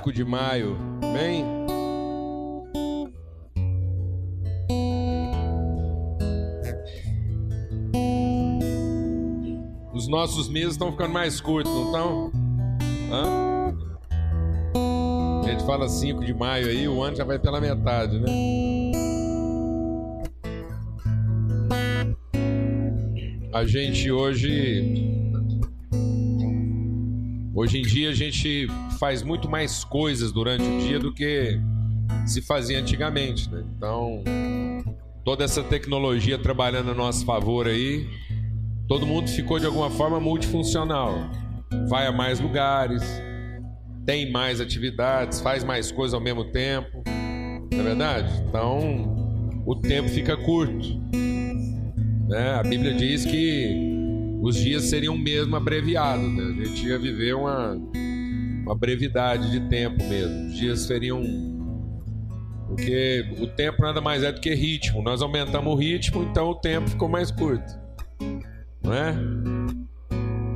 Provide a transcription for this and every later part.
5 de maio. Bem? Os nossos meses estão ficando mais curtos, não estão? Hã? A gente fala 5 de maio aí, o ano já vai pela metade, né? A gente hoje Hoje em dia a gente faz muito mais coisas durante o dia do que se fazia antigamente, né? Então, toda essa tecnologia trabalhando a nosso favor aí, todo mundo ficou de alguma forma multifuncional. Vai a mais lugares, tem mais atividades, faz mais coisas ao mesmo tempo. Não é verdade? Então, o tempo fica curto. Né? A Bíblia diz que os dias seriam mesmo abreviados. Né? A gente ia viver uma, uma brevidade de tempo mesmo. Os dias seriam. Porque o tempo nada mais é do que ritmo. Nós aumentamos o ritmo, então o tempo ficou mais curto. Não é?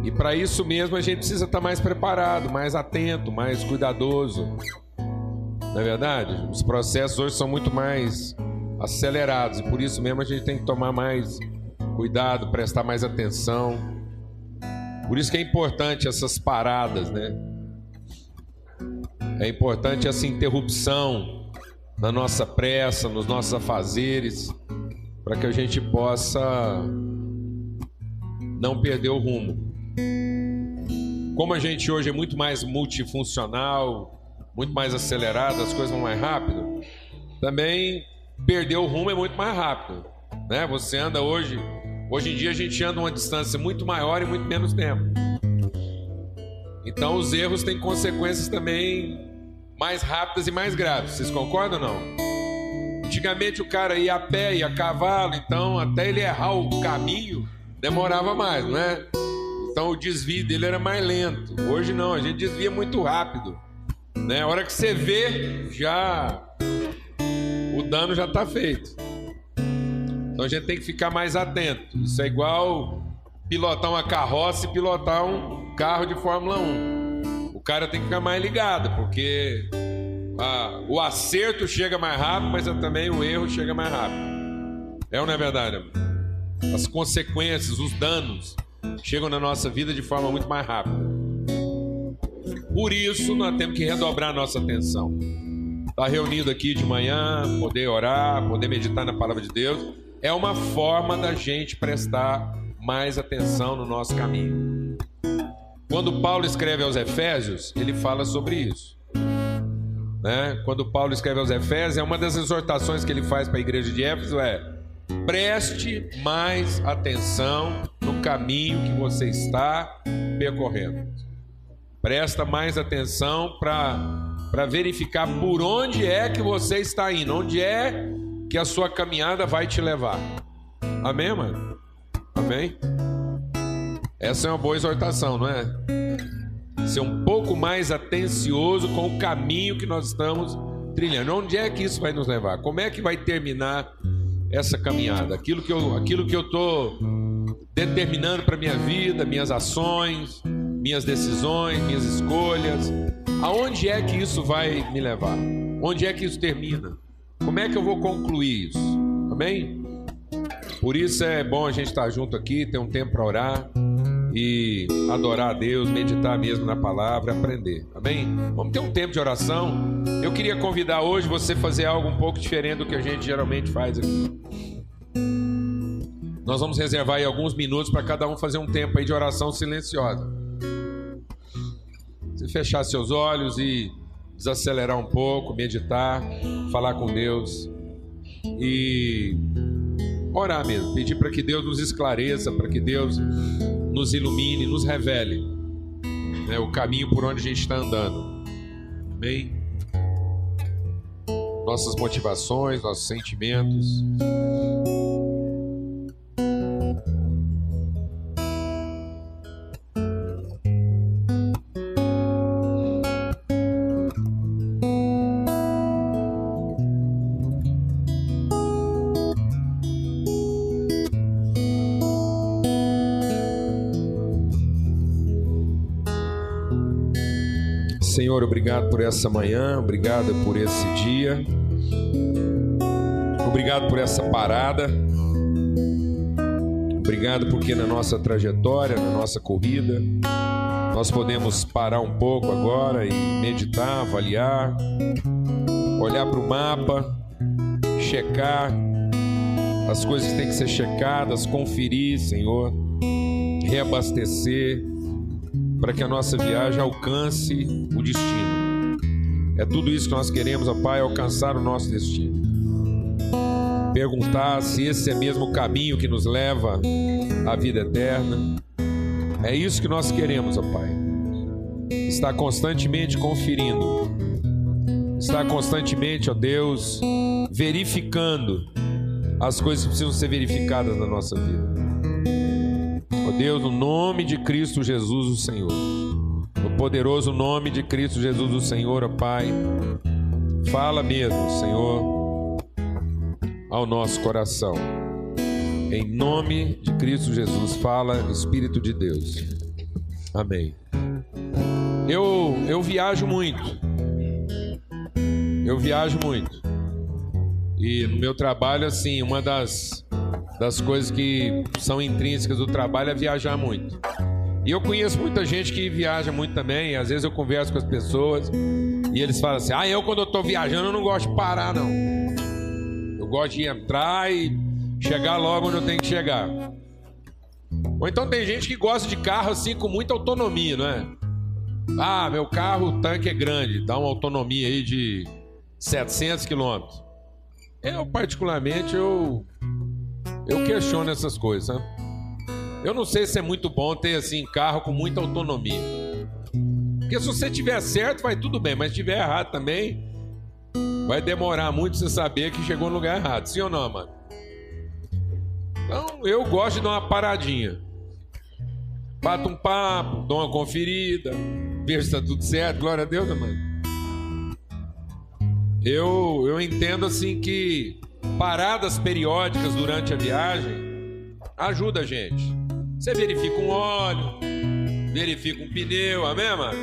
E para isso mesmo a gente precisa estar mais preparado, mais atento, mais cuidadoso. Não é verdade? Os processos hoje são muito mais acelerados e por isso mesmo a gente tem que tomar mais cuidado, prestar mais atenção. Por isso que é importante essas paradas, né? É importante essa interrupção na nossa pressa, nos nossos afazeres, para que a gente possa não perder o rumo. Como a gente hoje é muito mais multifuncional, muito mais acelerado, as coisas vão mais rápido, também perder o rumo é muito mais rápido. Né? Você anda hoje, hoje em dia a gente anda uma distância muito maior e muito menos tempo. Então os erros têm consequências também mais rápidas e mais graves. Vocês concordam ou não? Antigamente o cara ia a pé, ia a cavalo, então até ele errar o caminho demorava mais, não é? Então o desvio dele era mais lento. Hoje não, a gente desvia muito rápido. Né? A hora que você vê, já o dano já está feito. Então a gente tem que ficar mais atento. Isso é igual pilotar uma carroça e pilotar um carro de Fórmula 1. O cara tem que ficar mais ligado, porque a, o acerto chega mais rápido, mas também o erro chega mais rápido. É ou não é verdade? As consequências, os danos chegam na nossa vida de forma muito mais rápida. Por isso, nós temos que redobrar nossa atenção. Estar tá reunido aqui de manhã, poder orar, poder meditar na palavra de Deus, é uma forma da gente prestar mais atenção no nosso caminho. Quando Paulo escreve aos Efésios, ele fala sobre isso. Né? Quando Paulo escreve aos Efésios, é uma das exortações que ele faz para a igreja de Éfeso é Preste mais atenção no caminho que você está percorrendo. Presta mais atenção para verificar por onde é que você está indo, onde é que a sua caminhada vai te levar. Amém, mano? Amém? Essa é uma boa exortação, não é? Ser um pouco mais atencioso com o caminho que nós estamos trilhando. Onde é que isso vai nos levar? Como é que vai terminar essa caminhada, aquilo que eu, aquilo que eu tô determinando para minha vida, minhas ações, minhas decisões, minhas escolhas. Aonde é que isso vai me levar? Onde é que isso termina? Como é que eu vou concluir isso? Amém? Por isso é bom a gente estar junto aqui, ter um tempo para orar e adorar a Deus, meditar mesmo na palavra, aprender. Amém? Vamos ter um tempo de oração. Eu queria convidar hoje você a fazer algo um pouco diferente do que a gente geralmente faz aqui. Nós vamos reservar aí alguns minutos para cada um fazer um tempo aí de oração silenciosa. Você fechar seus olhos e desacelerar um pouco, meditar, falar com Deus e orar mesmo, pedir para que Deus nos esclareça, para que Deus nos ilumine, nos revele né, o caminho por onde a gente está andando. Amém? Nossas motivações, nossos sentimentos. Senhor, obrigado por essa manhã, obrigado por esse dia, obrigado por essa parada, obrigado porque na nossa trajetória, na nossa corrida, nós podemos parar um pouco agora e meditar, avaliar, olhar para o mapa, checar as coisas que têm que ser checadas, conferir, Senhor, reabastecer para que a nossa viagem alcance destino. É tudo isso que nós queremos, ó Pai, alcançar o nosso destino. Perguntar se esse é mesmo o caminho que nos leva à vida eterna. É isso que nós queremos, ó Pai. Está constantemente conferindo. Está constantemente, ó Deus, verificando as coisas que precisam ser verificadas na nossa vida. Ó Deus, no nome de Cristo Jesus, o Senhor, poderoso nome de Cristo Jesus, o Senhor, ó Pai, fala mesmo, Senhor, ao nosso coração. Em nome de Cristo Jesus, fala Espírito de Deus. Amém. Eu, eu viajo muito. Eu viajo muito. E no meu trabalho, assim, uma das, das coisas que são intrínsecas do trabalho é viajar muito. E eu conheço muita gente que viaja muito também. às vezes eu converso com as pessoas e eles falam assim: Ah, eu quando eu tô viajando eu não gosto de parar, não. Eu gosto de entrar e chegar logo onde eu tenho que chegar. Ou então tem gente que gosta de carro assim com muita autonomia, não é? Ah, meu carro, o tanque é grande, dá uma autonomia aí de 700 quilômetros. Eu, particularmente, eu, eu questiono essas coisas, sabe? Eu não sei se é muito bom ter, assim, carro com muita autonomia. Porque se você tiver certo, vai tudo bem, mas se tiver errado também, vai demorar muito você saber que chegou no lugar errado. Sim ou não, mano? Então, eu gosto de dar uma paradinha. Bato um papo, dou uma conferida, ver se tá tudo certo, glória a Deus, mano? Eu, eu entendo assim que paradas periódicas durante a viagem ajuda a gente. Você verifica um óleo, verifica um pneu, amém, mano?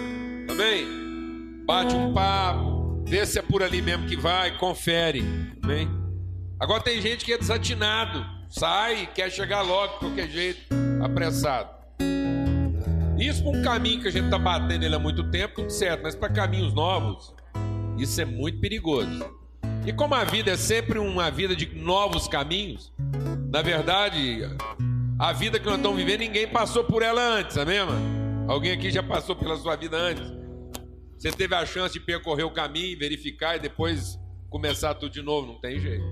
Amém? Bate um papo, vê se é por ali mesmo que vai, confere, amém? Agora tem gente que é desatinado, sai quer chegar logo de qualquer jeito, apressado. Isso para um caminho que a gente está batendo ele há muito tempo, tudo certo, mas para caminhos novos, isso é muito perigoso. E como a vida é sempre uma vida de novos caminhos, na verdade, a vida que nós estamos vivendo, ninguém passou por ela antes, amém, mano? Alguém aqui já passou pela sua vida antes? Você teve a chance de percorrer o caminho, verificar e depois começar tudo de novo, não tem jeito.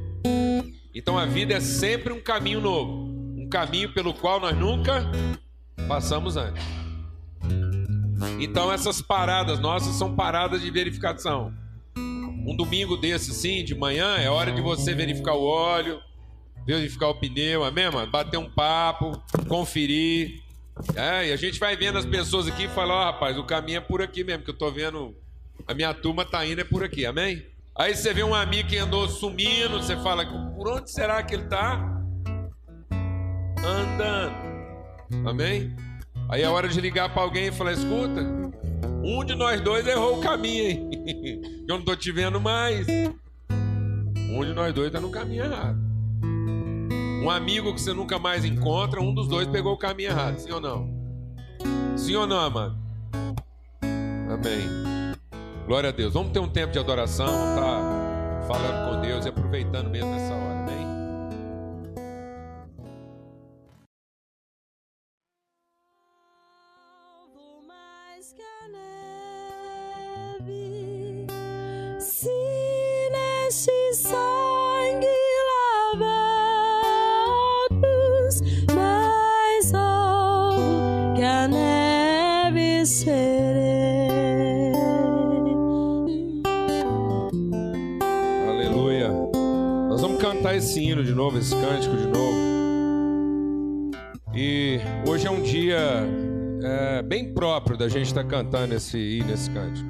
Então a vida é sempre um caminho novo, um caminho pelo qual nós nunca passamos antes. Então essas paradas nossas são paradas de verificação. Um domingo desse, sim, de manhã, é hora de você verificar o óleo, verificar o pneu, é mesmo? Bater um papo, conferir. É, e a gente vai vendo as pessoas aqui e fala, ó, oh, rapaz, o caminho é por aqui mesmo, que eu tô vendo, a minha turma tá indo é por aqui, amém? Aí você vê um amigo que andou sumindo, você fala, por onde será que ele tá? Andando. Amém? Aí é hora de ligar para alguém e falar, escuta, um de nós dois errou o caminho, hein? Eu não tô te vendo mais. Um de nós dois tá no caminho errado. Um amigo que você nunca mais encontra, um dos dois pegou o caminho errado, sim ou não? Sim ou não, amado? Amém. Glória a Deus. Vamos ter um tempo de adoração, tá falando com Deus e aproveitando mesmo essa hora. Esse hino de novo, esse cântico de novo. E hoje é um dia é, bem próprio da gente estar tá cantando esse hino, esse cântico.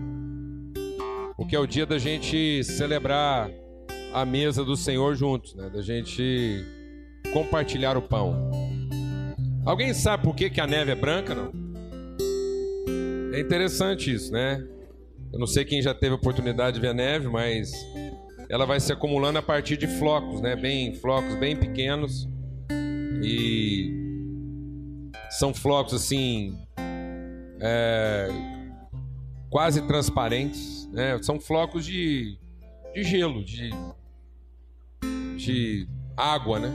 Porque é o dia da gente celebrar a mesa do Senhor juntos, né? Da gente compartilhar o pão. Alguém sabe por que, que a neve é branca, não? É interessante isso, né? Eu não sei quem já teve oportunidade de ver a neve, mas ela vai se acumulando a partir de flocos, né? Bem, flocos bem pequenos. E são flocos assim. É, quase transparentes, né? São flocos de, de gelo, de, de água, né?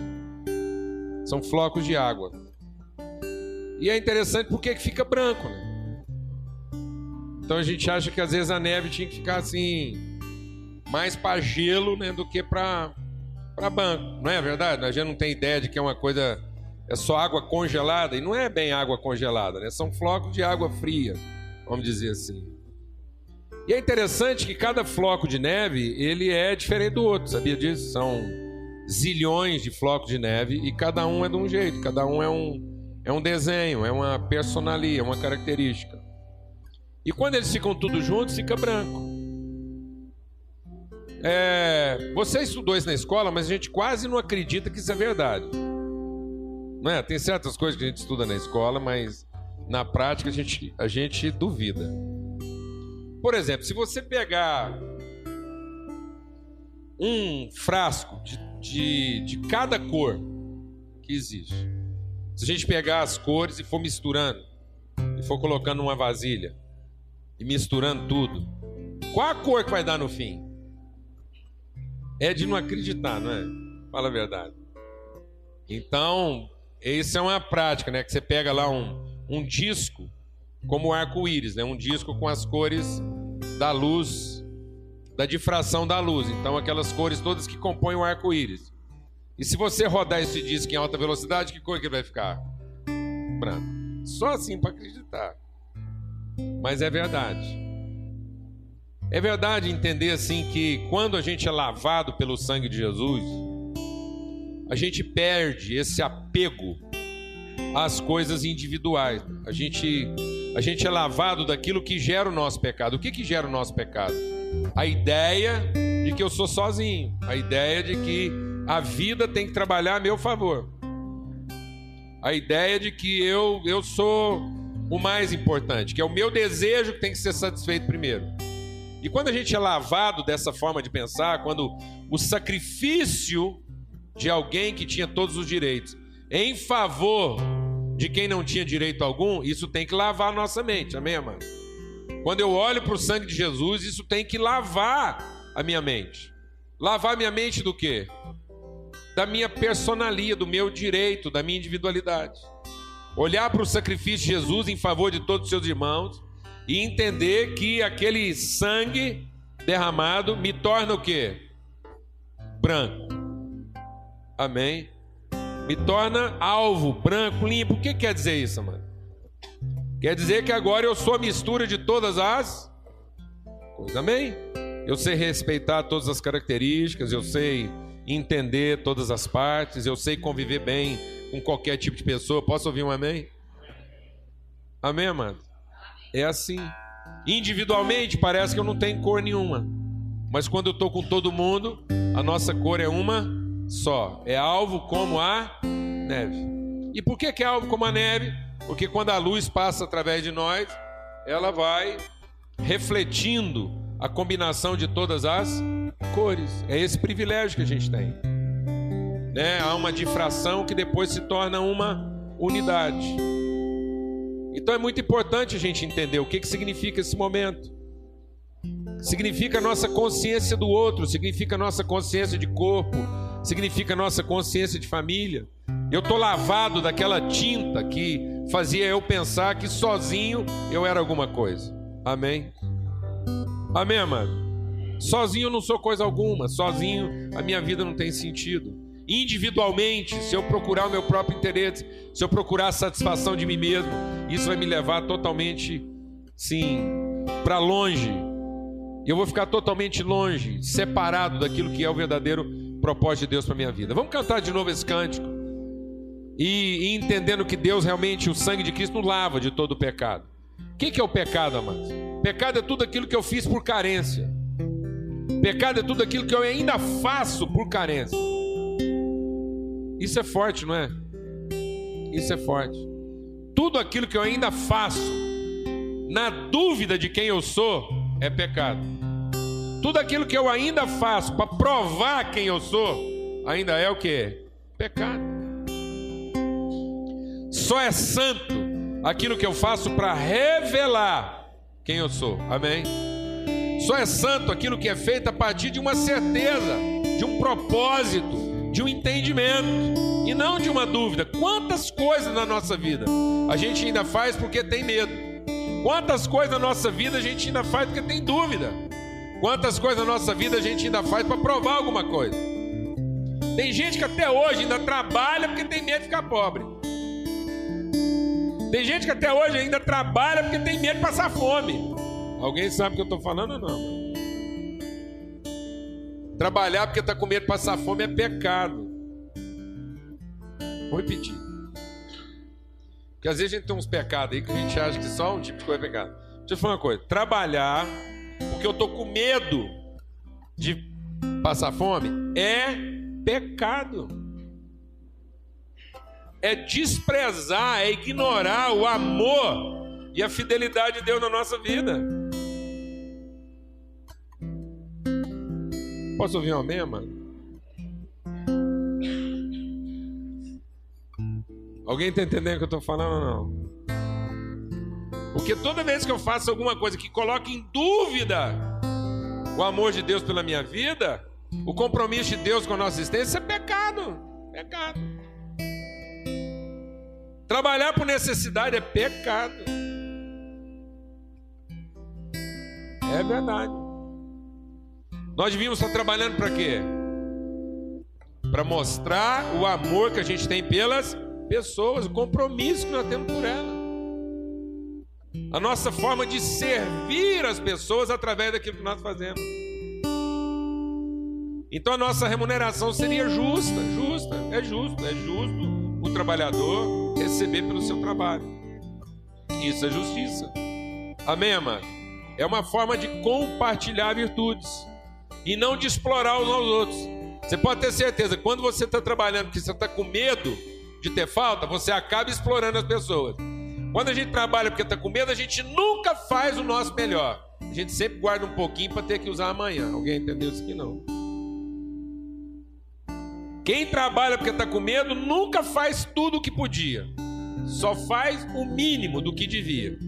São flocos de água. E é interessante porque fica branco, né? Então a gente acha que às vezes a neve tinha que ficar assim mais para gelo, né, do que para banco. Não é verdade? A gente não tem ideia de que é uma coisa é só água congelada e não é bem água congelada, né? São flocos de água fria, vamos dizer assim. E é interessante que cada floco de neve, ele é diferente do outro, sabia disso? São zilhões de flocos de neve e cada um é de um jeito, cada um é um é um desenho, é uma personalia, é uma característica. E quando eles ficam tudo juntos, fica branco. É, você estudou isso na escola, mas a gente quase não acredita que isso é verdade. Não é? Tem certas coisas que a gente estuda na escola, mas na prática a gente, a gente duvida. Por exemplo, se você pegar um frasco de, de, de cada cor que existe, se a gente pegar as cores e for misturando, e for colocando numa vasilha, e misturando tudo, qual a cor que vai dar no fim? É de não acreditar, não é? Fala a verdade. Então, isso é uma prática, né? Que você pega lá um, um disco, como arco-íris, né? Um disco com as cores da luz, da difração da luz. Então, aquelas cores todas que compõem o arco-íris. E se você rodar esse disco em alta velocidade, que cor que vai ficar? Branco. Só assim para acreditar. Mas é verdade. É verdade entender assim que quando a gente é lavado pelo sangue de Jesus, a gente perde esse apego às coisas individuais. A gente, a gente é lavado daquilo que gera o nosso pecado. O que, que gera o nosso pecado? A ideia de que eu sou sozinho, a ideia de que a vida tem que trabalhar a meu favor, a ideia de que eu, eu sou o mais importante, que é o meu desejo que tem que ser satisfeito primeiro. E quando a gente é lavado dessa forma de pensar, quando o sacrifício de alguém que tinha todos os direitos em favor de quem não tinha direito algum, isso tem que lavar a nossa mente, amém, mano? Quando eu olho para o sangue de Jesus, isso tem que lavar a minha mente. Lavar a minha mente do quê? Da minha personalia, do meu direito, da minha individualidade olhar para o sacrifício de Jesus em favor de todos os seus irmãos e entender que aquele sangue derramado me torna o quê? Branco. Amém? Me torna alvo, branco, limpo. O que quer dizer isso, mano? Quer dizer que agora eu sou a mistura de todas as coisas. Amém? Eu sei respeitar todas as características, eu sei entender todas as partes, eu sei conviver bem com qualquer tipo de pessoa. Posso ouvir um amém? Amém, amado? É assim. Individualmente parece que eu não tenho cor nenhuma. Mas quando eu estou com todo mundo, a nossa cor é uma só. É alvo como a neve. E por que, que é alvo como a neve? Porque quando a luz passa através de nós, ela vai refletindo a combinação de todas as cores. É esse privilégio que a gente tem né? Há uma difração que depois se torna uma unidade. Então é muito importante a gente entender o que, que significa esse momento. Significa a nossa consciência do outro, significa a nossa consciência de corpo, significa a nossa consciência de família. Eu estou lavado daquela tinta que fazia eu pensar que sozinho eu era alguma coisa. Amém? Amém, amado? Sozinho eu não sou coisa alguma, sozinho a minha vida não tem sentido individualmente, se eu procurar o meu próprio interesse, se eu procurar a satisfação de mim mesmo, isso vai me levar totalmente, sim, para longe. Eu vou ficar totalmente longe, separado daquilo que é o verdadeiro propósito de Deus para minha vida. Vamos cantar de novo esse cântico. E, e, entendendo que Deus realmente, o sangue de Cristo, lava de todo o pecado. O que, que é o pecado, amados? Pecado é tudo aquilo que eu fiz por carência. Pecado é tudo aquilo que eu ainda faço por carência. Isso é forte, não é? Isso é forte. Tudo aquilo que eu ainda faço, na dúvida de quem eu sou, é pecado. Tudo aquilo que eu ainda faço para provar quem eu sou, ainda é o que? Pecado. Só é santo aquilo que eu faço para revelar quem eu sou. Amém? Só é santo aquilo que é feito a partir de uma certeza, de um propósito, de um entendimento e não de uma dúvida. Quantas coisas na nossa vida a gente ainda faz porque tem medo? Quantas coisas na nossa vida a gente ainda faz porque tem dúvida? Quantas coisas na nossa vida a gente ainda faz para provar alguma coisa? Tem gente que até hoje ainda trabalha porque tem medo de ficar pobre. Tem gente que até hoje ainda trabalha porque tem medo de passar fome. Alguém sabe o que eu estou falando ou não? Trabalhar porque está com medo de passar fome é pecado. Vou repetir. Porque às vezes a gente tem uns pecados aí que a gente acha que só um tipo de coisa é pecado. Deixa eu falar uma coisa. Trabalhar porque eu estou com medo de passar fome é pecado é desprezar, é ignorar o amor e a fidelidade de Deus na nossa vida. Posso ouvir um amém, mano? Alguém está entendendo o que eu estou falando ou não? Porque toda vez que eu faço alguma coisa que coloque em dúvida o amor de Deus pela minha vida, o compromisso de Deus com a nossa existência, é pecado. Pecado. Trabalhar por necessidade é pecado. É verdade. Nós devíamos estar trabalhando para quê? Para mostrar o amor que a gente tem pelas pessoas, o compromisso que nós temos por elas. A nossa forma de servir as pessoas através daquilo que nós fazemos. Então a nossa remuneração seria justa, justa, é justo, é justo o trabalhador receber pelo seu trabalho. Isso é justiça. Amém, amado? É uma forma de compartilhar virtudes e não de explorar uns aos outros. Você pode ter certeza, quando você está trabalhando, que você está com medo de ter falta, você acaba explorando as pessoas. Quando a gente trabalha porque está com medo, a gente nunca faz o nosso melhor. A gente sempre guarda um pouquinho para ter que usar amanhã. Alguém entendeu isso aqui não? Quem trabalha porque está com medo nunca faz tudo o que podia, só faz o mínimo do que devia,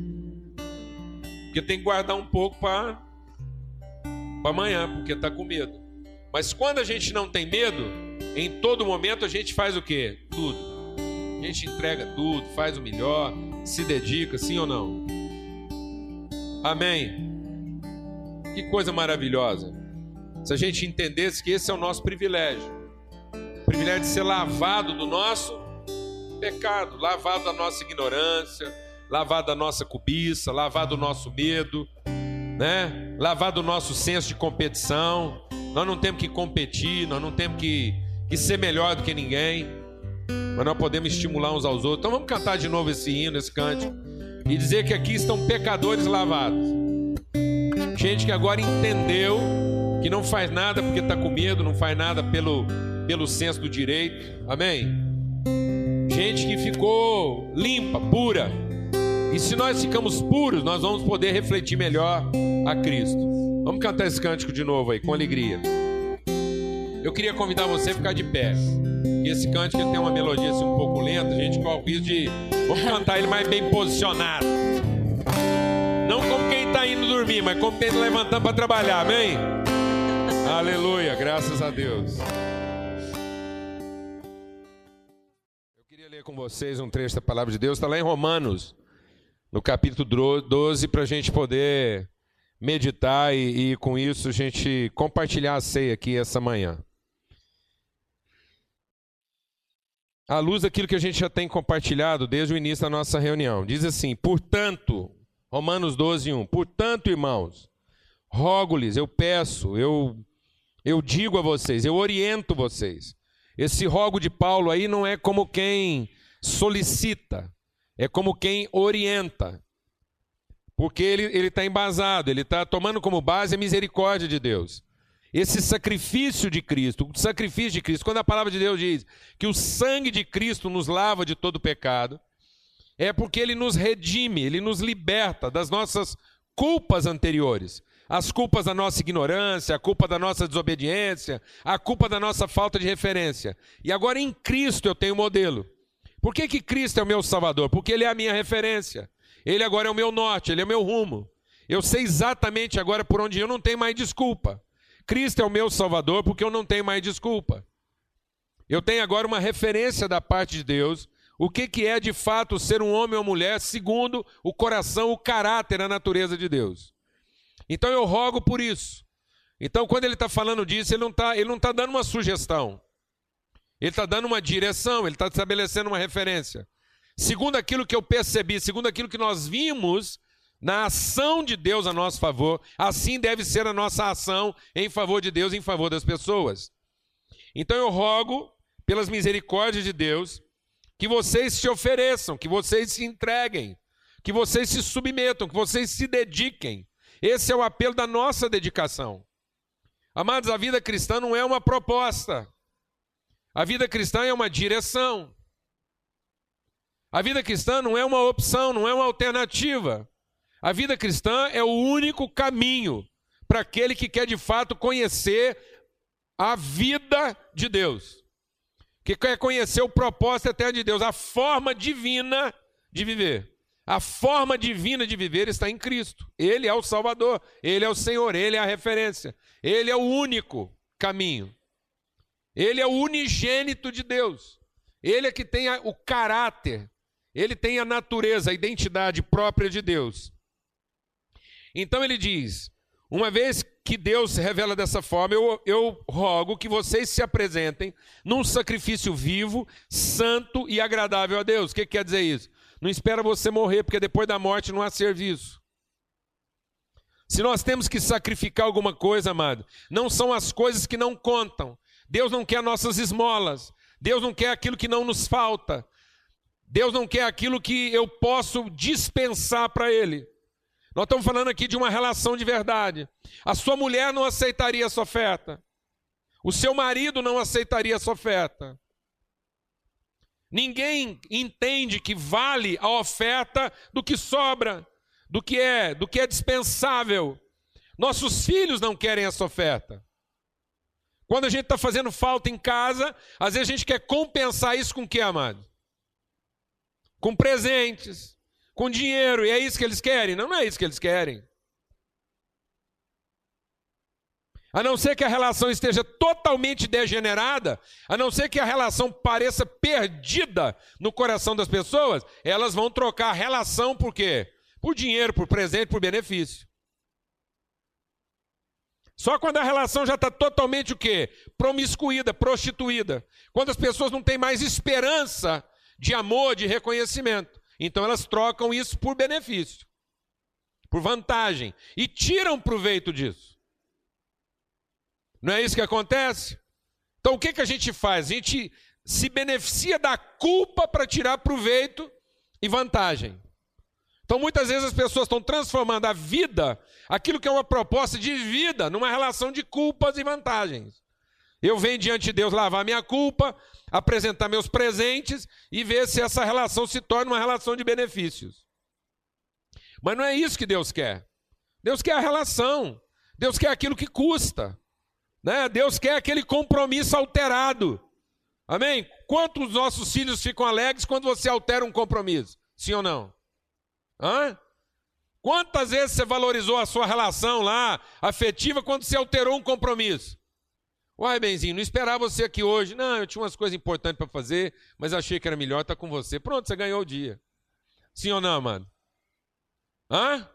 porque tem que guardar um pouco para amanhã, porque está com medo. Mas quando a gente não tem medo, em todo momento a gente faz o que? Tudo. Gente entrega tudo, faz o melhor, se dedica, sim ou não? Amém. Que coisa maravilhosa. Se a gente entendesse que esse é o nosso privilégio privilégio de ser lavado do nosso pecado, lavado da nossa ignorância, lavado da nossa cobiça, lavado do nosso medo, né? Lavado do nosso senso de competição. Nós não temos que competir, nós não temos que, que ser melhor do que ninguém, mas nós podemos estimular uns aos outros. Então vamos cantar de novo esse hino, esse cântico, e dizer que aqui estão pecadores lavados. Gente que agora entendeu que não faz nada porque está com medo, não faz nada pelo pelo senso do direito. Amém? Gente que ficou limpa, pura. E se nós ficamos puros, nós vamos poder refletir melhor a Cristo. Vamos cantar esse cântico de novo aí, com alegria. Eu queria convidar você a ficar de pé. E esse cântico tem uma melodia assim um pouco lenta, a gente corre o risco de. Vamos cantar ele mais bem posicionado. Não como quem está indo dormir, mas como quem está levantando para trabalhar, amém? Aleluia, graças a Deus. com vocês um trecho da palavra de Deus, está lá em Romanos, no capítulo 12, para a gente poder meditar e, e, com isso a gente compartilhar a ceia aqui essa manhã. À luz daquilo que a gente já tem compartilhado desde o início da nossa reunião, diz assim: portanto, Romanos 12, 1, portanto, irmãos, rogo-lhes, eu peço, eu, eu digo a vocês, eu oriento vocês. Esse rogo de Paulo aí não é como quem solicita, é como quem orienta. Porque ele está embasado, ele está tomando como base a misericórdia de Deus. Esse sacrifício de Cristo, o sacrifício de Cristo, quando a palavra de Deus diz que o sangue de Cristo nos lava de todo pecado, é porque ele nos redime, ele nos liberta das nossas culpas anteriores, as culpas da nossa ignorância, a culpa da nossa desobediência, a culpa da nossa falta de referência. E agora em Cristo eu tenho modelo. Por que, que Cristo é o meu Salvador? Porque Ele é a minha referência. Ele agora é o meu norte, Ele é o meu rumo. Eu sei exatamente agora por onde eu não tenho mais desculpa. Cristo é o meu Salvador porque eu não tenho mais desculpa. Eu tenho agora uma referência da parte de Deus, o que, que é de fato ser um homem ou mulher segundo o coração, o caráter, a natureza de Deus. Então eu rogo por isso. Então, quando ele está falando disso, ele não está tá dando uma sugestão. Ele está dando uma direção, ele está estabelecendo uma referência. Segundo aquilo que eu percebi, segundo aquilo que nós vimos na ação de Deus a nosso favor, assim deve ser a nossa ação em favor de Deus, em favor das pessoas. Então eu rogo, pelas misericórdias de Deus, que vocês se ofereçam, que vocês se entreguem, que vocês se submetam, que vocês se dediquem esse é o apelo da nossa dedicação. Amados, a vida cristã não é uma proposta. A vida cristã é uma direção. A vida cristã não é uma opção, não é uma alternativa. A vida cristã é o único caminho para aquele que quer de fato conhecer a vida de Deus, que quer conhecer o propósito eterno de Deus, a forma divina de viver. A forma divina de viver está em Cristo. Ele é o Salvador, ele é o Senhor, ele é a referência, ele é o único caminho. Ele é o unigênito de Deus. Ele é que tem o caráter, ele tem a natureza, a identidade própria de Deus. Então ele diz: uma vez que Deus se revela dessa forma, eu, eu rogo que vocês se apresentem num sacrifício vivo, santo e agradável a Deus. O que, que quer dizer isso? Não espera você morrer, porque depois da morte não há serviço. Se nós temos que sacrificar alguma coisa, amado, não são as coisas que não contam. Deus não quer nossas esmolas. Deus não quer aquilo que não nos falta. Deus não quer aquilo que eu posso dispensar para Ele. Nós estamos falando aqui de uma relação de verdade. A sua mulher não aceitaria essa oferta. O seu marido não aceitaria essa oferta. Ninguém entende que vale a oferta do que sobra, do que é, do que é dispensável. Nossos filhos não querem essa oferta. Quando a gente está fazendo falta em casa, às vezes a gente quer compensar isso com o que, amado? Com presentes, com dinheiro, e é isso que eles querem? Não, não é isso que eles querem. a não ser que a relação esteja totalmente degenerada, a não ser que a relação pareça perdida no coração das pessoas, elas vão trocar a relação por quê? Por dinheiro, por presente, por benefício. Só quando a relação já está totalmente o quê? Promiscuída, prostituída. Quando as pessoas não têm mais esperança de amor, de reconhecimento. Então elas trocam isso por benefício, por vantagem, e tiram proveito disso. Não é isso que acontece? Então o que, que a gente faz? A gente se beneficia da culpa para tirar proveito e vantagem. Então muitas vezes as pessoas estão transformando a vida, aquilo que é uma proposta de vida, numa relação de culpas e vantagens. Eu venho diante de Deus lavar minha culpa, apresentar meus presentes e ver se essa relação se torna uma relação de benefícios. Mas não é isso que Deus quer. Deus quer a relação. Deus quer aquilo que custa. Né? Deus quer aquele compromisso alterado. Amém? Quantos nossos filhos ficam alegres quando você altera um compromisso? Sim ou não? Hã? Quantas vezes você valorizou a sua relação lá, afetiva, quando você alterou um compromisso? Uai, Benzinho, não esperava você aqui hoje. Não, eu tinha umas coisas importantes para fazer, mas achei que era melhor estar com você. Pronto, você ganhou o dia. Sim ou não, mano? Hã?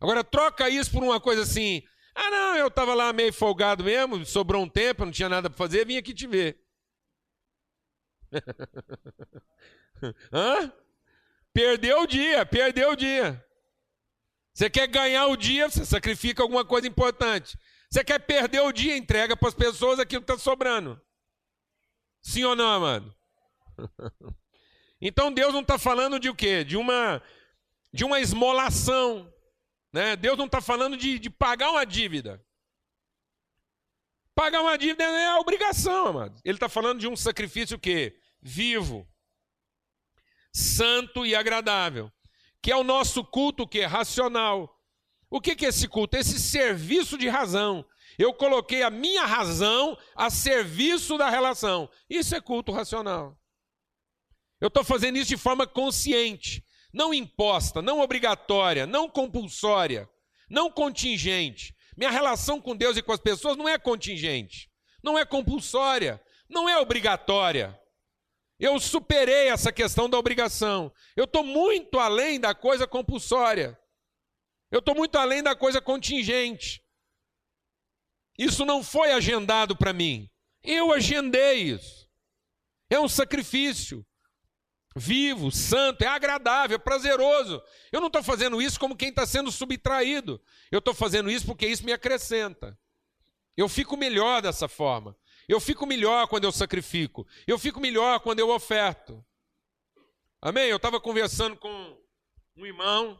Agora troca isso por uma coisa assim. Ah, não, eu estava lá meio folgado mesmo, sobrou um tempo, não tinha nada para fazer, vim aqui te ver. Hã? Perdeu o dia, perdeu o dia. Você quer ganhar o dia, você sacrifica alguma coisa importante. Você quer perder o dia, entrega para as pessoas aquilo que está sobrando. Sim ou não, amado? Então Deus não está falando de o quê? De uma, de uma esmolação. Né? Deus não está falando de, de pagar uma dívida. Pagar uma dívida é a obrigação, amado. Ele está falando de um sacrifício que vivo, santo e agradável, que é o nosso culto que racional. O que, é esse culto? Esse serviço de razão. Eu coloquei a minha razão a serviço da relação. Isso é culto racional. Eu estou fazendo isso de forma consciente, não imposta, não obrigatória, não compulsória, não contingente. Minha relação com Deus e com as pessoas não é contingente, não é compulsória, não é obrigatória. Eu superei essa questão da obrigação. Eu estou muito além da coisa compulsória. Eu estou muito além da coisa contingente. Isso não foi agendado para mim. Eu agendei isso. É um sacrifício vivo, santo, é agradável, é prazeroso. Eu não estou fazendo isso como quem está sendo subtraído. Eu estou fazendo isso porque isso me acrescenta. Eu fico melhor dessa forma. Eu fico melhor quando eu sacrifico. Eu fico melhor quando eu oferto. Amém? Eu estava conversando com um irmão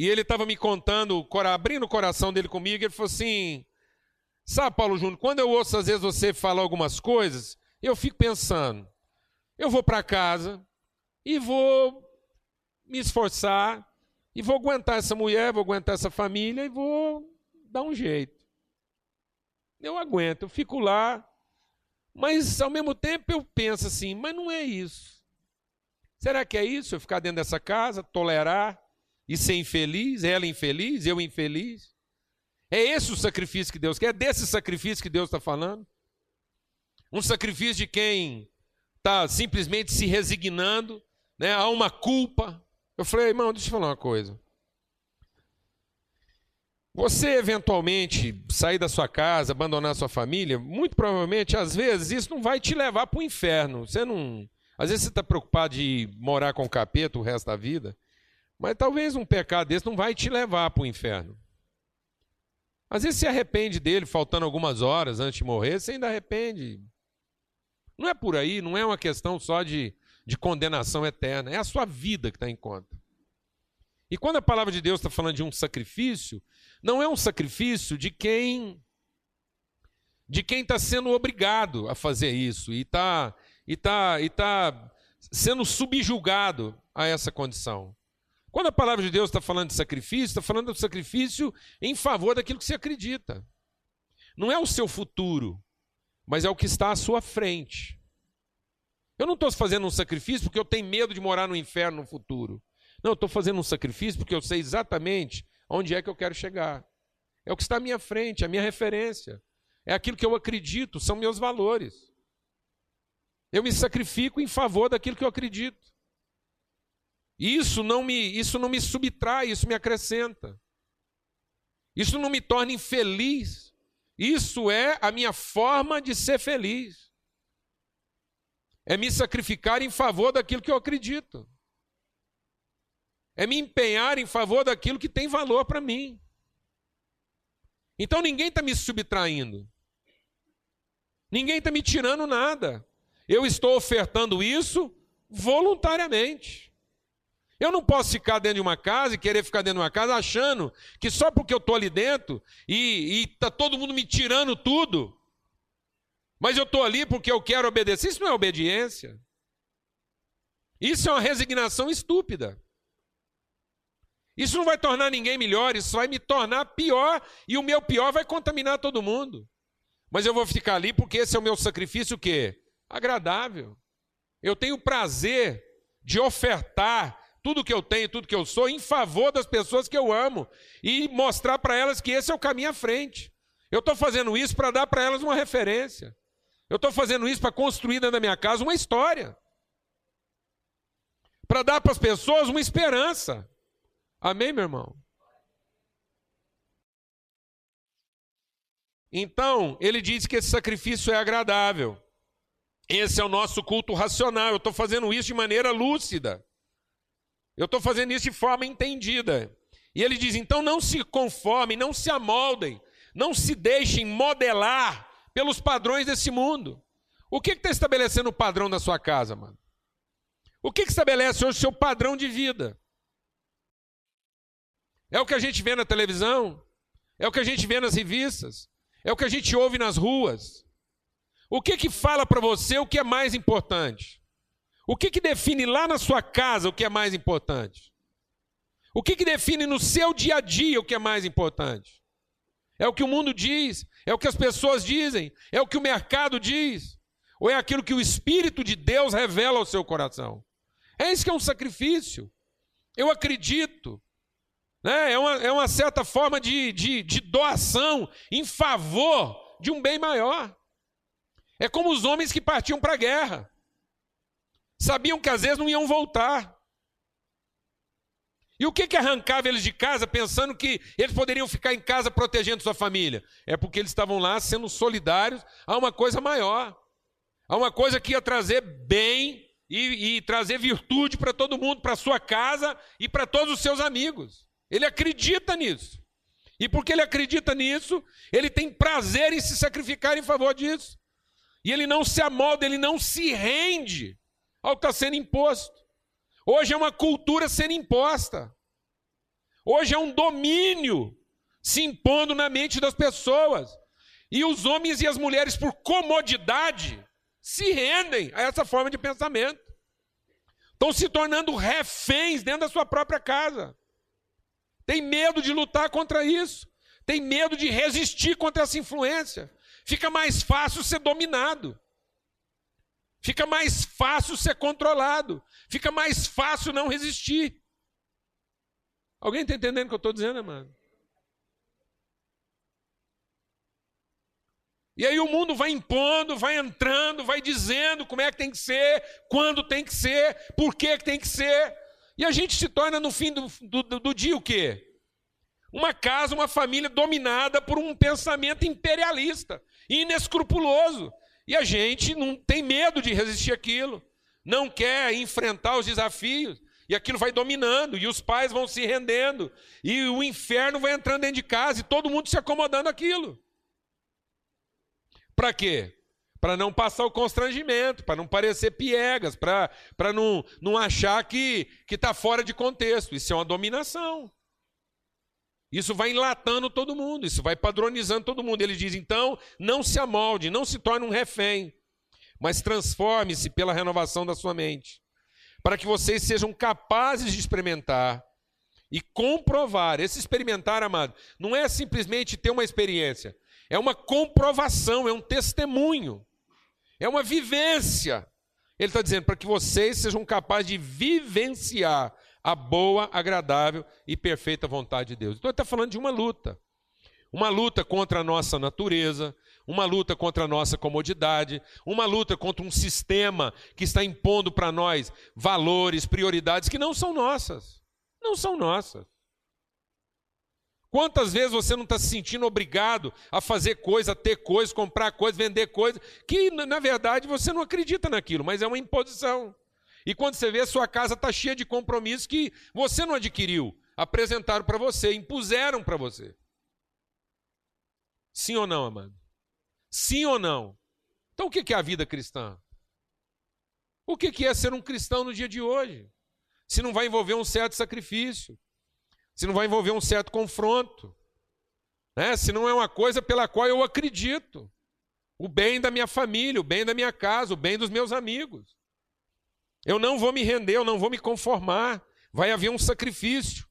e ele estava me contando, abrindo o coração dele comigo. Ele falou assim: Sabe, Paulo Júnior, quando eu ouço às vezes você falar algumas coisas, eu fico pensando. Eu vou para casa e vou me esforçar e vou aguentar essa mulher, vou aguentar essa família e vou dar um jeito. Eu aguento, eu fico lá mas ao mesmo tempo eu penso assim, mas não é isso. Será que é isso? Eu ficar dentro dessa casa, tolerar e ser infeliz, ela infeliz, eu infeliz? É esse o sacrifício que Deus quer? É desse sacrifício que Deus está falando? Um sacrifício de quem está simplesmente se resignando né, a uma culpa. Eu falei, irmão, deixa eu falar uma coisa. Você eventualmente sair da sua casa, abandonar sua família, muito provavelmente, às vezes, isso não vai te levar para o inferno. Você não. Às vezes você está preocupado de morar com o capeta o resto da vida, mas talvez um pecado desse não vai te levar para o inferno. Às vezes você arrepende dele, faltando algumas horas antes de morrer, você ainda arrepende. Não é por aí, não é uma questão só de, de condenação eterna, é a sua vida que está em conta. E quando a palavra de Deus está falando de um sacrifício, não é um sacrifício de quem de quem está sendo obrigado a fazer isso e está e tá, e tá sendo subjugado a essa condição. Quando a palavra de Deus está falando de sacrifício, está falando do sacrifício em favor daquilo que você acredita. Não é o seu futuro, mas é o que está à sua frente. Eu não estou fazendo um sacrifício porque eu tenho medo de morar no inferno no futuro. Não, eu estou fazendo um sacrifício porque eu sei exatamente onde é que eu quero chegar. É o que está à minha frente, é a minha referência. É aquilo que eu acredito, são meus valores. Eu me sacrifico em favor daquilo que eu acredito. Isso não me, isso não me subtrai, isso me acrescenta. Isso não me torna infeliz. Isso é a minha forma de ser feliz. É me sacrificar em favor daquilo que eu acredito é me empenhar em favor daquilo que tem valor para mim. Então ninguém está me subtraindo, ninguém está me tirando nada. Eu estou ofertando isso voluntariamente. Eu não posso ficar dentro de uma casa e querer ficar dentro de uma casa achando que só porque eu estou ali dentro e está todo mundo me tirando tudo, mas eu estou ali porque eu quero obedecer. Isso não é obediência. Isso é uma resignação estúpida. Isso não vai tornar ninguém melhor, isso vai me tornar pior e o meu pior vai contaminar todo mundo. Mas eu vou ficar ali porque esse é o meu sacrifício o quê? Agradável. Eu tenho prazer de ofertar tudo que eu tenho, tudo que eu sou em favor das pessoas que eu amo e mostrar para elas que esse é o caminho à frente. Eu estou fazendo isso para dar para elas uma referência. Eu estou fazendo isso para construir dentro da minha casa uma história. Para dar para as pessoas uma esperança. Amém, meu irmão? Então, ele diz que esse sacrifício é agradável. Esse é o nosso culto racional. Eu estou fazendo isso de maneira lúcida. Eu estou fazendo isso de forma entendida. E ele diz: então não se conformem, não se amoldem, não se deixem modelar pelos padrões desse mundo. O que está estabelecendo o padrão da sua casa, mano? O que, que estabelece hoje o seu padrão de vida? É o que a gente vê na televisão, é o que a gente vê nas revistas, é o que a gente ouve nas ruas. O que que fala para você o que é mais importante? O que que define lá na sua casa o que é mais importante? O que, que define no seu dia a dia o que é mais importante? É o que o mundo diz? É o que as pessoas dizem? É o que o mercado diz? Ou é aquilo que o Espírito de Deus revela ao seu coração? É isso que é um sacrifício. Eu acredito. Né? É, uma, é uma certa forma de, de, de doação em favor de um bem maior. É como os homens que partiam para a guerra. Sabiam que às vezes não iam voltar. E o que, que arrancava eles de casa pensando que eles poderiam ficar em casa protegendo sua família? É porque eles estavam lá sendo solidários a uma coisa maior, a uma coisa que ia trazer bem e, e trazer virtude para todo mundo, para sua casa e para todos os seus amigos. Ele acredita nisso. E porque ele acredita nisso, ele tem prazer em se sacrificar em favor disso. E ele não se amolda, ele não se rende ao que está sendo imposto. Hoje é uma cultura sendo imposta. Hoje é um domínio se impondo na mente das pessoas. E os homens e as mulheres, por comodidade, se rendem a essa forma de pensamento. Estão se tornando reféns dentro da sua própria casa. Tem medo de lutar contra isso. Tem medo de resistir contra essa influência. Fica mais fácil ser dominado. Fica mais fácil ser controlado. Fica mais fácil não resistir. Alguém está entendendo o que eu estou dizendo, mano? E aí o mundo vai impondo, vai entrando, vai dizendo como é que tem que ser, quando tem que ser, por que tem que ser. E a gente se torna no fim do, do, do dia o quê? Uma casa, uma família dominada por um pensamento imperialista, inescrupuloso. E a gente não tem medo de resistir aquilo, não quer enfrentar os desafios, e aquilo vai dominando, e os pais vão se rendendo, e o inferno vai entrando dentro de casa, e todo mundo se acomodando aquilo. Para quê? Para não passar o constrangimento, para não parecer piegas, para não, não achar que está fora de contexto. Isso é uma dominação. Isso vai enlatando todo mundo, isso vai padronizando todo mundo. Ele diz: então, não se amolde, não se torne um refém, mas transforme-se pela renovação da sua mente, para que vocês sejam capazes de experimentar e comprovar. Esse experimentar, amado, não é simplesmente ter uma experiência, é uma comprovação, é um testemunho, é uma vivência. Ele está dizendo para que vocês sejam capazes de vivenciar a boa, agradável e perfeita vontade de Deus. Então ele está falando de uma luta. Uma luta contra a nossa natureza, uma luta contra a nossa comodidade, uma luta contra um sistema que está impondo para nós valores, prioridades que não são nossas. Não são nossas. Quantas vezes você não está se sentindo obrigado a fazer coisa, a ter coisa, comprar coisa, vender coisa, que na verdade você não acredita naquilo, mas é uma imposição. E quando você vê, sua casa está cheia de compromissos que você não adquiriu, apresentaram para você, impuseram para você. Sim ou não, amado? Sim ou não? Então o que é a vida cristã? O que é ser um cristão no dia de hoje? Se não vai envolver um certo sacrifício, se não vai envolver um certo confronto, né? se não é uma coisa pela qual eu acredito. O bem da minha família, o bem da minha casa, o bem dos meus amigos. Eu não vou me render, eu não vou me conformar. Vai haver um sacrifício,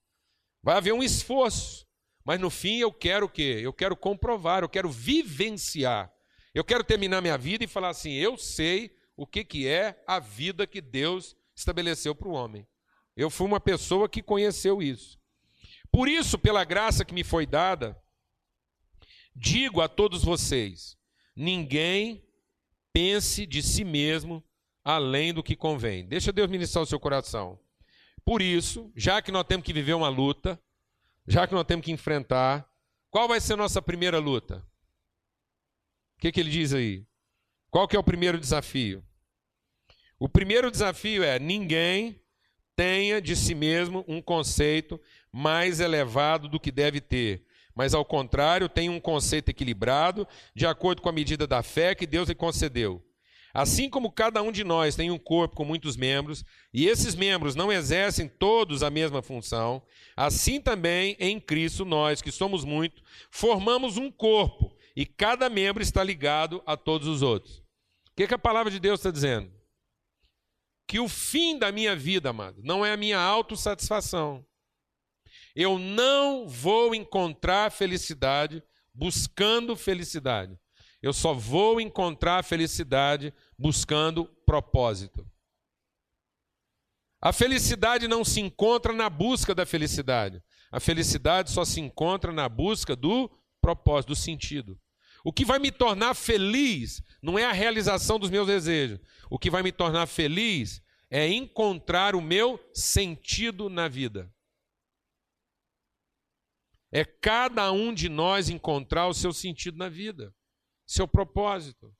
vai haver um esforço. Mas no fim eu quero o quê? Eu quero comprovar, eu quero vivenciar. Eu quero terminar minha vida e falar assim: eu sei o que, que é a vida que Deus estabeleceu para o homem. Eu fui uma pessoa que conheceu isso. Por isso, pela graça que me foi dada, digo a todos vocês: ninguém pense de si mesmo além do que convém. Deixa Deus ministrar o seu coração. Por isso, já que nós temos que viver uma luta, já que nós temos que enfrentar, qual vai ser a nossa primeira luta? O que, que ele diz aí? Qual que é o primeiro desafio? O primeiro desafio é ninguém tenha de si mesmo um conceito mais elevado do que deve ter, mas ao contrário, tenha um conceito equilibrado, de acordo com a medida da fé que Deus lhe concedeu. Assim como cada um de nós tem um corpo com muitos membros, e esses membros não exercem todos a mesma função, assim também em Cristo nós, que somos muito, formamos um corpo, e cada membro está ligado a todos os outros. O que, que a palavra de Deus está dizendo? Que o fim da minha vida, amado, não é a minha autossatisfação. Eu não vou encontrar felicidade buscando felicidade. Eu só vou encontrar felicidade buscando propósito. A felicidade não se encontra na busca da felicidade. A felicidade só se encontra na busca do propósito, do sentido. O que vai me tornar feliz não é a realização dos meus desejos. O que vai me tornar feliz é encontrar o meu sentido na vida. É cada um de nós encontrar o seu sentido na vida, seu propósito.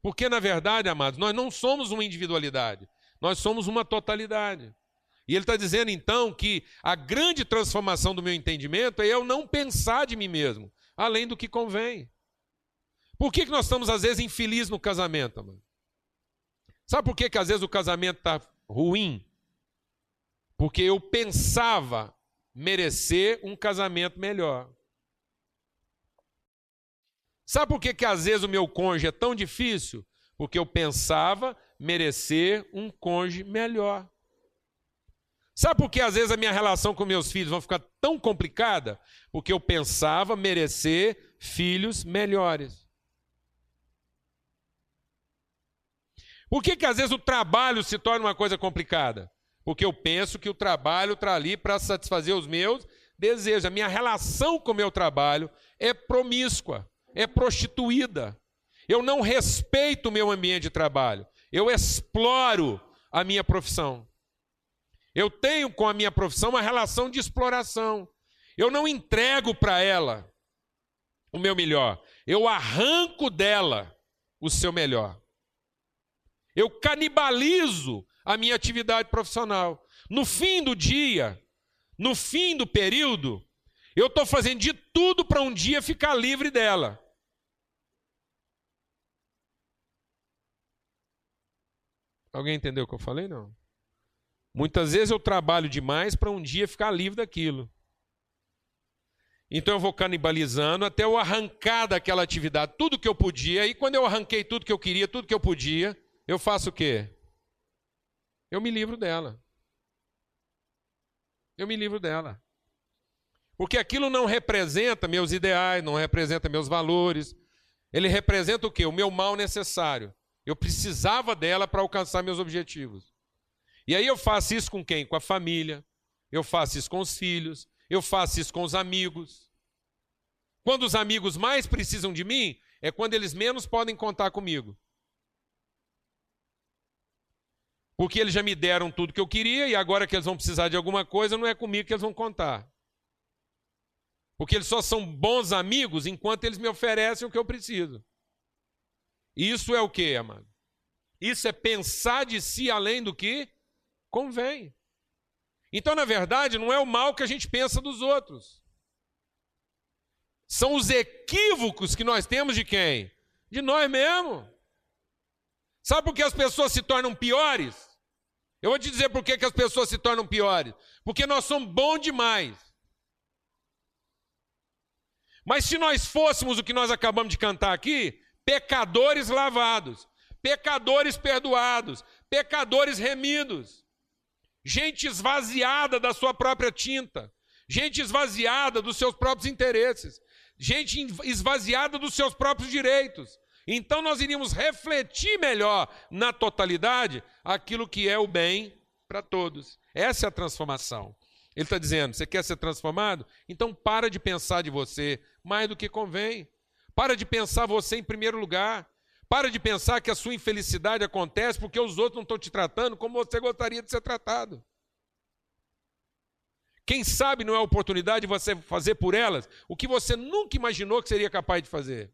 Porque, na verdade, amados, nós não somos uma individualidade, nós somos uma totalidade. E ele está dizendo então que a grande transformação do meu entendimento é eu não pensar de mim mesmo, além do que convém. Por que, que nós estamos, às vezes, infelizes no casamento, mano? Sabe por que, que às vezes o casamento está ruim? Porque eu pensava merecer um casamento melhor. Sabe por que, que às vezes o meu cônjuge é tão difícil? Porque eu pensava merecer um cônjuge melhor. Sabe por que às vezes a minha relação com meus filhos vai ficar tão complicada? Porque eu pensava merecer filhos melhores. Por que, que às vezes o trabalho se torna uma coisa complicada? Porque eu penso que o trabalho está ali para satisfazer os meus desejos. A minha relação com o meu trabalho é promíscua, é prostituída. Eu não respeito o meu ambiente de trabalho. Eu exploro a minha profissão. Eu tenho com a minha profissão uma relação de exploração. Eu não entrego para ela o meu melhor. Eu arranco dela o seu melhor. Eu canibalizo a minha atividade profissional. No fim do dia, no fim do período, eu estou fazendo de tudo para um dia ficar livre dela. Alguém entendeu o que eu falei? Não. Muitas vezes eu trabalho demais para um dia ficar livre daquilo. Então eu vou canibalizando até eu arrancar daquela atividade tudo que eu podia. E quando eu arranquei tudo que eu queria, tudo que eu podia, eu faço o quê? eu me livro dela. Eu me livro dela. Porque aquilo não representa meus ideais, não representa meus valores. Ele representa o quê? O meu mal necessário. Eu precisava dela para alcançar meus objetivos. E aí eu faço isso com quem? Com a família. Eu faço isso com os filhos. Eu faço isso com os amigos. Quando os amigos mais precisam de mim, é quando eles menos podem contar comigo. Porque eles já me deram tudo que eu queria e agora que eles vão precisar de alguma coisa, não é comigo que eles vão contar. Porque eles só são bons amigos enquanto eles me oferecem o que eu preciso. Isso é o que, amado? Isso é pensar de si além do que convém. Então, na verdade, não é o mal que a gente pensa dos outros. São os equívocos que nós temos de quem? De nós mesmos. Sabe por que as pessoas se tornam piores? Eu vou te dizer por que, que as pessoas se tornam piores. Porque nós somos bons demais. Mas se nós fôssemos o que nós acabamos de cantar aqui, pecadores lavados, pecadores perdoados, pecadores remidos, gente esvaziada da sua própria tinta, gente esvaziada dos seus próprios interesses, gente esvaziada dos seus próprios direitos, então nós iríamos refletir melhor na totalidade aquilo que é o bem para todos. Essa é a transformação. Ele está dizendo: você quer ser transformado? Então para de pensar de você mais do que convém. Para de pensar você em primeiro lugar. Para de pensar que a sua infelicidade acontece porque os outros não estão te tratando como você gostaria de ser tratado. Quem sabe não é a oportunidade de você fazer por elas o que você nunca imaginou que seria capaz de fazer.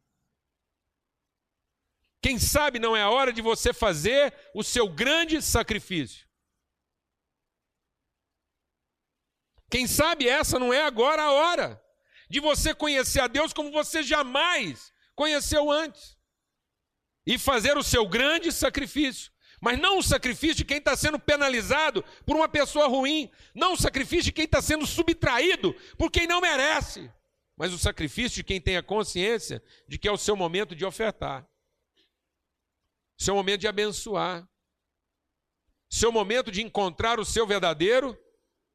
Quem sabe não é a hora de você fazer o seu grande sacrifício. Quem sabe essa não é agora a hora de você conhecer a Deus como você jamais conheceu antes. E fazer o seu grande sacrifício. Mas não o sacrifício de quem está sendo penalizado por uma pessoa ruim. Não o sacrifício de quem está sendo subtraído por quem não merece. Mas o sacrifício de quem tem a consciência de que é o seu momento de ofertar. Seu momento de abençoar. Seu momento de encontrar o seu verdadeiro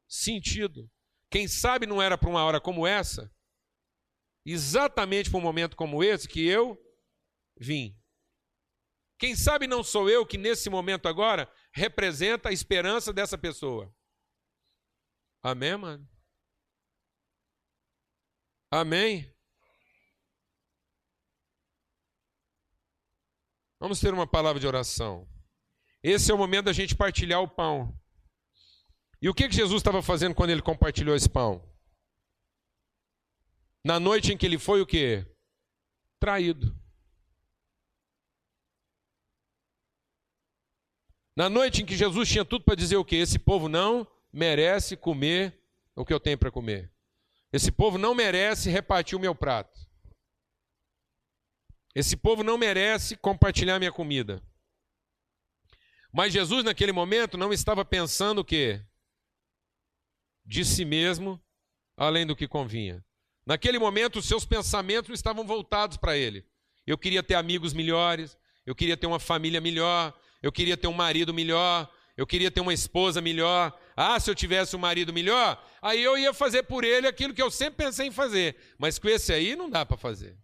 sentido. Quem sabe não era para uma hora como essa, exatamente para um momento como esse, que eu vim. Quem sabe não sou eu que nesse momento agora representa a esperança dessa pessoa. Amém, mano? Amém? Vamos ter uma palavra de oração. Esse é o momento da gente partilhar o pão. E o que, Jesus estava fazendo quando ele compartilhou esse pão? Na noite em que ele foi o quê? Traído. Na noite em que Jesus tinha tudo para dizer o quê? Esse povo não merece comer o que eu tenho para comer. Esse povo não merece repartir o meu prato. Esse povo não merece compartilhar minha comida. Mas Jesus, naquele momento, não estava pensando o quê? De si mesmo, além do que convinha. Naquele momento, seus pensamentos estavam voltados para ele. Eu queria ter amigos melhores, eu queria ter uma família melhor, eu queria ter um marido melhor, eu queria ter uma esposa melhor. Ah, se eu tivesse um marido melhor, aí eu ia fazer por ele aquilo que eu sempre pensei em fazer. Mas com esse aí não dá para fazer.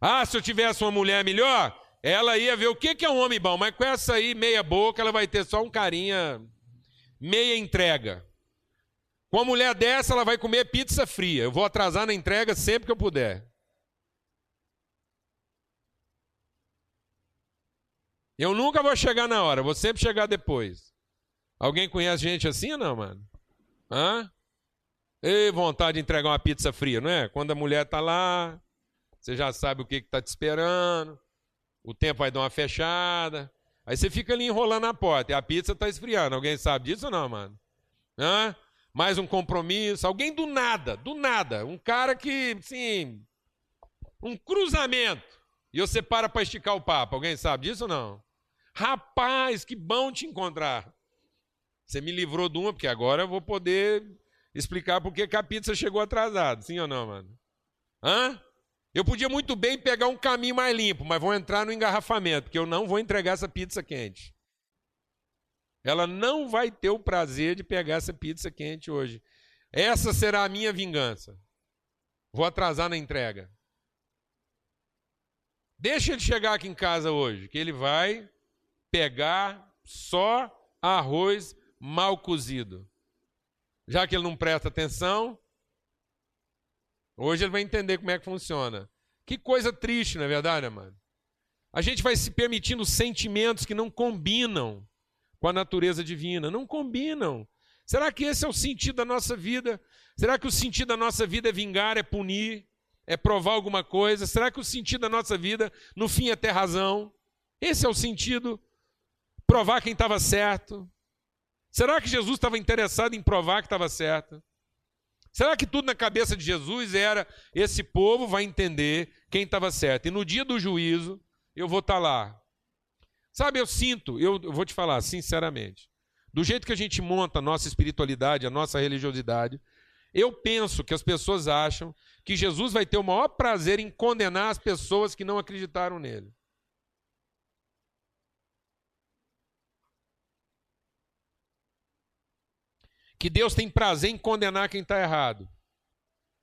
Ah, se eu tivesse uma mulher melhor, ela ia ver o que é um homem bom, mas com essa aí, meia boca, ela vai ter só um carinha, meia entrega. Com uma mulher dessa, ela vai comer pizza fria. Eu vou atrasar na entrega sempre que eu puder. Eu nunca vou chegar na hora, vou sempre chegar depois. Alguém conhece gente assim ou não, mano? Hã? E vontade de entregar uma pizza fria, não é? Quando a mulher tá lá, você já sabe o que está te esperando, o tempo vai dar uma fechada, aí você fica ali enrolando a porta e a pizza está esfriando. Alguém sabe disso ou não, mano? Hã? Mais um compromisso, alguém do nada, do nada, um cara que, sim, um cruzamento, e você para para esticar o papo. Alguém sabe disso ou não? Rapaz, que bom te encontrar. Você me livrou de uma, porque agora eu vou poder explicar por que a pizza chegou atrasada. Sim ou não, mano? Hã? Eu podia muito bem pegar um caminho mais limpo, mas vou entrar no engarrafamento, porque eu não vou entregar essa pizza quente. Ela não vai ter o prazer de pegar essa pizza quente hoje. Essa será a minha vingança. Vou atrasar na entrega. Deixa ele chegar aqui em casa hoje, que ele vai pegar só arroz mal cozido. Já que ele não presta atenção, Hoje ele vai entender como é que funciona. Que coisa triste, não é verdade, mano? A gente vai se permitindo sentimentos que não combinam com a natureza divina, não combinam. Será que esse é o sentido da nossa vida? Será que o sentido da nossa vida é vingar, é punir, é provar alguma coisa? Será que o sentido da nossa vida, no fim, é ter razão? Esse é o sentido? Provar quem estava certo? Será que Jesus estava interessado em provar que estava certo? Será que tudo na cabeça de Jesus era esse povo vai entender quem estava certo? E no dia do juízo, eu vou estar tá lá. Sabe, eu sinto, eu vou te falar sinceramente, do jeito que a gente monta a nossa espiritualidade, a nossa religiosidade, eu penso que as pessoas acham que Jesus vai ter o maior prazer em condenar as pessoas que não acreditaram nele. que Deus tem prazer em condenar quem está errado.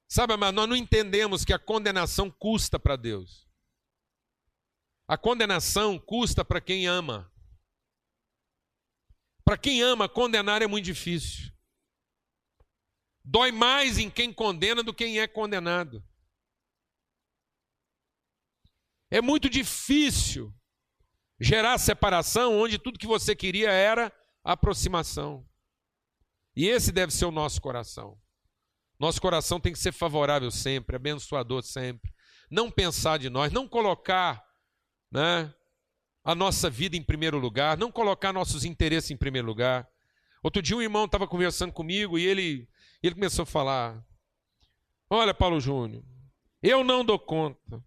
Sabe, mas nós não entendemos que a condenação custa para Deus. A condenação custa para quem ama. Para quem ama, condenar é muito difícil. Dói mais em quem condena do que quem é condenado. É muito difícil gerar separação onde tudo que você queria era aproximação. E esse deve ser o nosso coração. Nosso coração tem que ser favorável sempre, abençoador sempre. Não pensar de nós, não colocar né, a nossa vida em primeiro lugar, não colocar nossos interesses em primeiro lugar. Outro dia um irmão estava conversando comigo e ele, ele começou a falar: Olha, Paulo Júnior, eu não dou conta,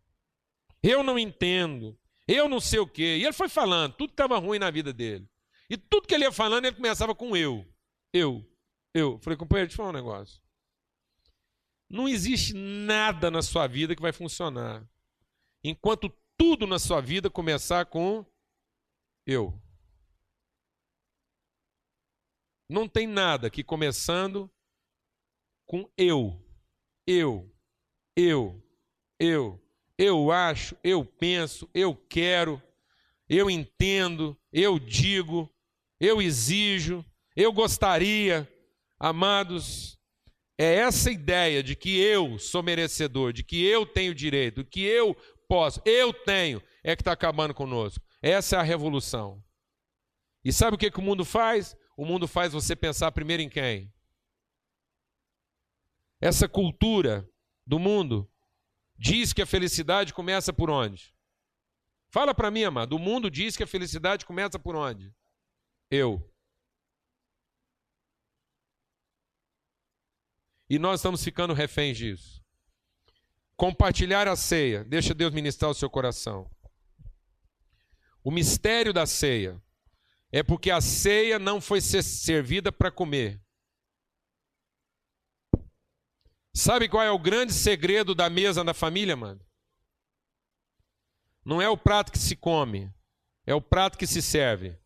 eu não entendo, eu não sei o quê. E ele foi falando, tudo estava ruim na vida dele. E tudo que ele ia falando, ele começava com eu. Eu. Eu falei, companheiro, deixa eu falar um negócio. Não existe nada na sua vida que vai funcionar enquanto tudo na sua vida começar com eu. Não tem nada que começando com eu, eu, eu, eu, eu acho, eu penso, eu quero, eu entendo, eu digo, eu exijo, eu gostaria. Amados, é essa ideia de que eu sou merecedor, de que eu tenho direito, que eu posso, eu tenho, é que está acabando conosco. Essa é a revolução. E sabe o que, que o mundo faz? O mundo faz você pensar primeiro em quem? Essa cultura do mundo diz que a felicidade começa por onde? Fala para mim, amado. O mundo diz que a felicidade começa por onde? Eu. E nós estamos ficando reféns disso. Compartilhar a ceia. Deixa Deus ministrar o seu coração. O mistério da ceia é porque a ceia não foi ser servida para comer. Sabe qual é o grande segredo da mesa da família, mano? Não é o prato que se come, é o prato que se serve.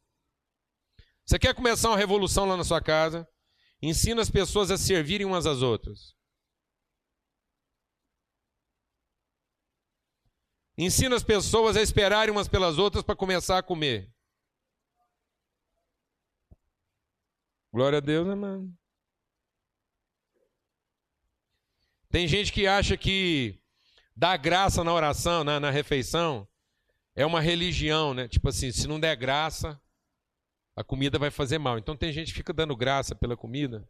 Você quer começar uma revolução lá na sua casa? Ensina as pessoas a servirem umas às outras. Ensina as pessoas a esperarem umas pelas outras para começar a comer. Glória a Deus, mano? Tem gente que acha que dar graça na oração, na, na refeição, é uma religião, né? Tipo assim, se não der graça, a comida vai fazer mal. Então tem gente que fica dando graça pela comida,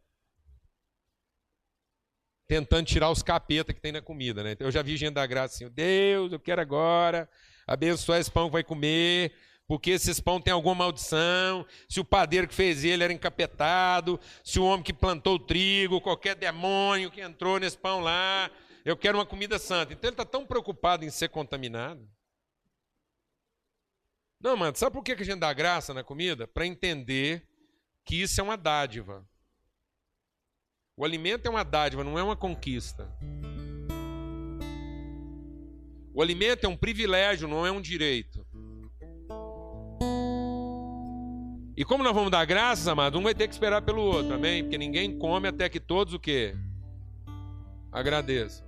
tentando tirar os capetas que tem na comida, né? Eu já vi gente dar graça assim, Deus, eu quero agora abençoar esse pão que vai comer, porque esses pão tem alguma maldição, se o padeiro que fez ele era encapetado, se o homem que plantou o trigo, qualquer demônio que entrou nesse pão lá, eu quero uma comida santa. Então ele está tão preocupado em ser contaminado. Não, mano, sabe por que a gente dá graça na comida? Para entender que isso é uma dádiva. O alimento é uma dádiva, não é uma conquista. O alimento é um privilégio, não é um direito. E como nós vamos dar graças, amado, um vai ter que esperar pelo outro, amém? Porque ninguém come até que todos o quê? Agradeçam.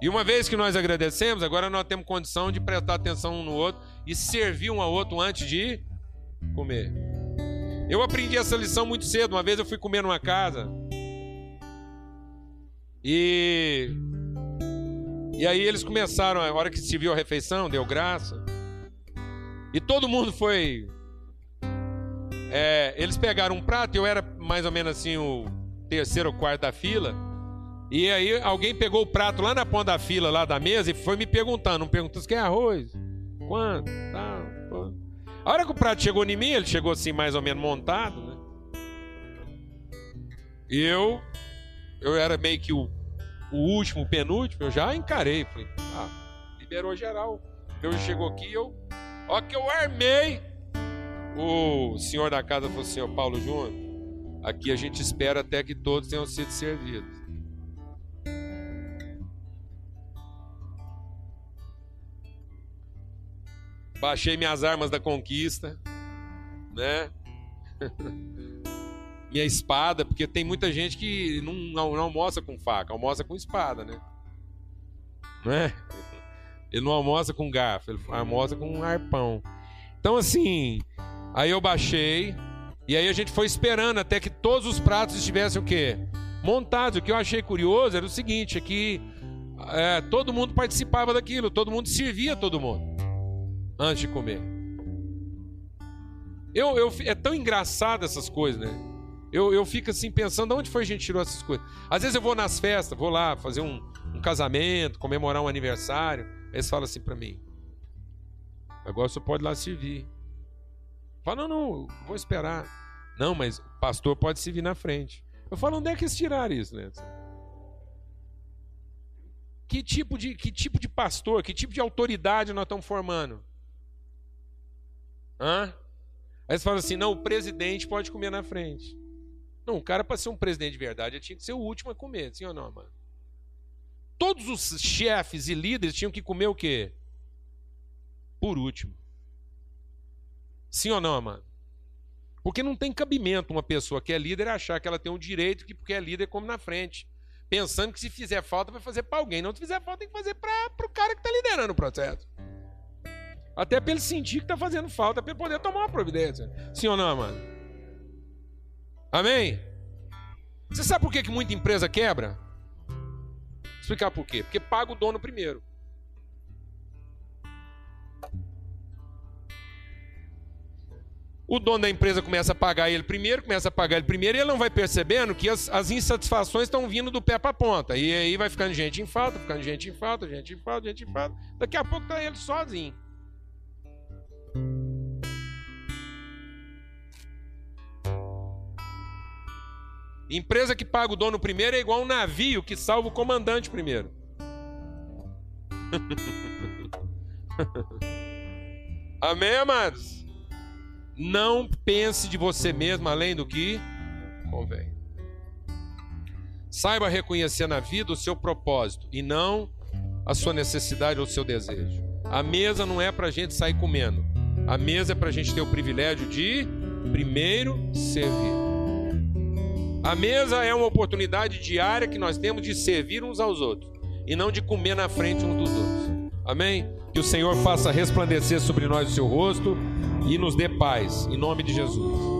E uma vez que nós agradecemos, agora nós temos condição de prestar atenção um no outro e servir um ao outro antes de comer. Eu aprendi essa lição muito cedo. Uma vez eu fui comer numa casa e e aí eles começaram, a hora que se viu a refeição, deu graça. E todo mundo foi. É, eles pegaram um prato, eu era mais ou menos assim o terceiro ou quarto da fila. E aí alguém pegou o prato lá na ponta da fila, lá da mesa, e foi me perguntando. Não perguntou se quer arroz? Quanto? Tá, A hora que o prato chegou em mim, ele chegou assim mais ou menos montado, né? Eu, eu era meio que o, o último, o penúltimo, eu já encarei. Falei, ah, liberou geral. Eu chegou aqui, eu Ó que eu armei. O senhor da casa falou assim, ó Paulo Júnior, aqui a gente espera até que todos tenham sido servidos. Baixei minhas armas da conquista, né? Minha espada, porque tem muita gente que não, não, não almoça com faca, almoça com espada, né? Não é? Ele não almoça com garfo, ele almoça com um arpão. Então, assim, aí eu baixei, e aí a gente foi esperando até que todos os pratos estivessem o quê? Montados. O que eu achei curioso era o seguinte: é que é, todo mundo participava daquilo, todo mundo servia todo mundo antes de comer. Eu, eu, é tão engraçado essas coisas, né? Eu, eu fico assim pensando, de onde foi que a gente tirou essas coisas? Às vezes eu vou nas festas, vou lá fazer um, um casamento, comemorar um aniversário. Eles falam assim para mim: agora você pode ir lá servir. Fala, não, não, vou esperar. Não, mas pastor pode servir na frente. Eu falo, onde é que eles tiraram isso, né? Que tipo de, que tipo de pastor, que tipo de autoridade nós estamos formando? Hã? Aí eles falam assim: não, o presidente pode comer na frente. Não, o cara, para ser um presidente de verdade, tinha que ser o último a comer, sim ou não, mano? Todos os chefes e líderes tinham que comer o quê? Por último. Sim ou não, mano? Porque não tem cabimento uma pessoa que é líder achar que ela tem um direito que porque é líder come na frente. Pensando que se fizer falta vai fazer para alguém. Não se fizer falta tem que fazer para o cara que está liderando o processo. Até para ele sentir que está fazendo falta, para ele poder tomar uma providência. Sim ou não, mano? Amém? Você sabe por que, que muita empresa quebra? Vou explicar por quê. Porque paga o dono primeiro. O dono da empresa começa a pagar ele primeiro, começa a pagar ele primeiro, e ele não vai percebendo que as, as insatisfações estão vindo do pé para a ponta. E aí vai ficando gente em falta, ficando gente em falta, gente em falta, gente em falta. Daqui a pouco está ele sozinho. Empresa que paga o dono primeiro é igual um navio que salva o comandante primeiro. Amém, amados? Não pense de você mesmo além do que convém. Saiba reconhecer na vida o seu propósito e não a sua necessidade ou o seu desejo. A mesa não é para gente sair comendo. A mesa é para a gente ter o privilégio de primeiro servir. A mesa é uma oportunidade diária que nós temos de servir uns aos outros e não de comer na frente uns dos outros. Amém? Que o Senhor faça resplandecer sobre nós o seu rosto e nos dê paz, em nome de Jesus.